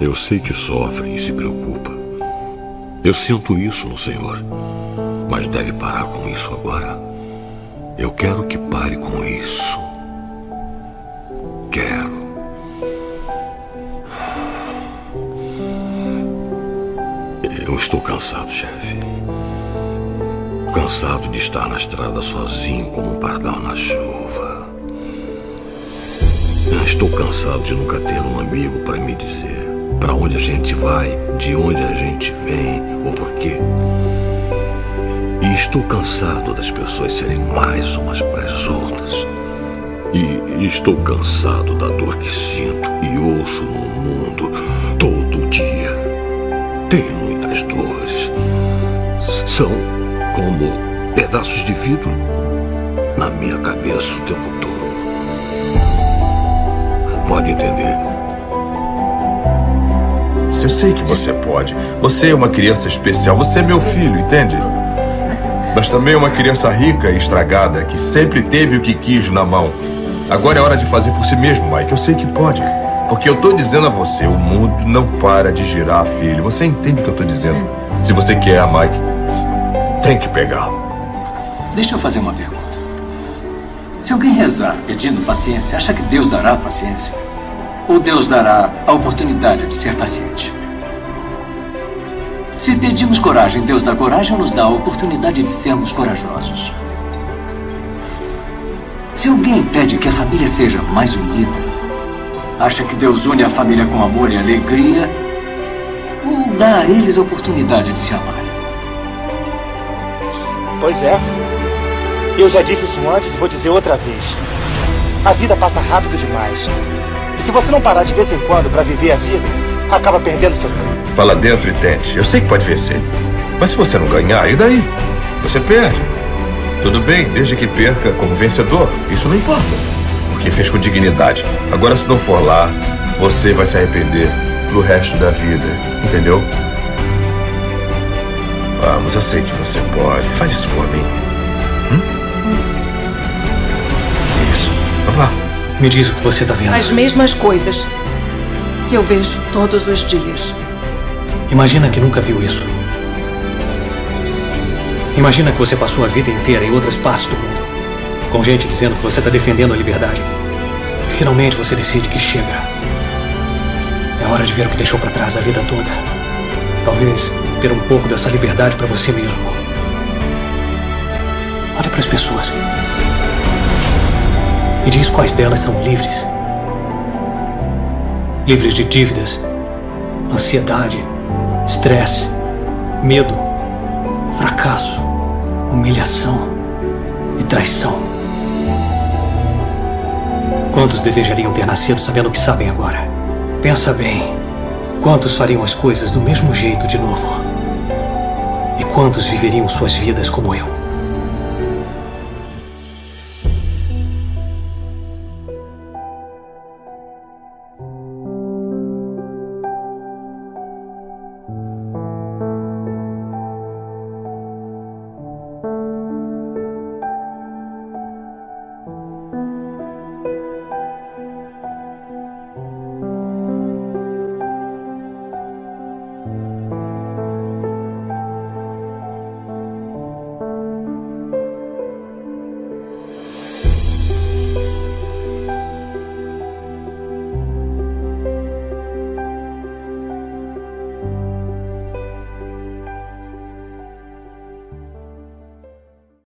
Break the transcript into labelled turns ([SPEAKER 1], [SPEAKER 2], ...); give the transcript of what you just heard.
[SPEAKER 1] Eu sei que sofre e se preocupa. Eu sinto isso no Senhor. Mas deve parar com isso agora. Eu quero que pare com isso. Quero. Eu estou cansado, chefe. Cansado de estar na estrada sozinho como um pardal na chuva. Estou cansado de nunca ter um amigo para me dizer para onde a gente vai, de onde a gente vem, o porquê. E estou cansado das pessoas serem mais umas para as outras. E estou cansado da dor que sinto e ouço no mundo todo dia. Tenho muitas dores. São como pedaços de vidro na minha cabeça o tempo todo. Pode entender?
[SPEAKER 2] Eu sei que você pode. Você é uma criança especial. Você é meu filho, entende? Mas também é uma criança rica e estragada que sempre teve o que quis na mão. Agora é hora de fazer por si mesmo, Mike. Eu sei que pode. Porque eu tô dizendo a você, o mundo não para de girar, filho. Você entende o que eu tô dizendo? Se você quer, Mike, tem que pegar.
[SPEAKER 3] Deixa eu fazer uma pergunta. Se alguém rezar pedindo paciência, acha que Deus dará paciência? Ou Deus dará a oportunidade de ser paciente? Se pedimos coragem, Deus dá coragem ou nos dá a oportunidade de sermos corajosos? Se alguém pede que a família seja mais unida, acha que Deus une a família com amor e alegria ou dá a eles a oportunidade de se amar?
[SPEAKER 4] Pois é. Eu já disse isso antes e vou dizer outra vez. A vida passa rápido demais. E se você não parar de vez em quando para viver a vida, acaba perdendo seu tempo.
[SPEAKER 2] Fala dentro e tente. Eu sei que pode vencer. Mas se você não ganhar, e daí? Você perde. Tudo bem, desde que perca como vencedor. Isso não importa. Porque fez com dignidade. Agora, se não for lá, você vai se arrepender pro resto da vida. Entendeu? Vamos, eu sei que você pode. Faz isso por mim.
[SPEAKER 5] Me diz o que você tá vendo.
[SPEAKER 6] As mesmas coisas que eu vejo todos os dias.
[SPEAKER 5] Imagina que nunca viu isso. Imagina que você passou a vida inteira em outras partes do mundo, com gente dizendo que você está defendendo a liberdade. E finalmente você decide que chega. É hora de ver o que deixou para trás a vida toda. Talvez ter um pouco dessa liberdade para você mesmo. Olha para as pessoas. E diz quais delas são livres. Livres de dívidas, ansiedade, estresse, medo, fracasso, humilhação e traição. Quantos desejariam ter nascido sabendo o que sabem agora? Pensa bem. Quantos fariam as coisas do mesmo jeito de novo? E quantos viveriam suas vidas como eu?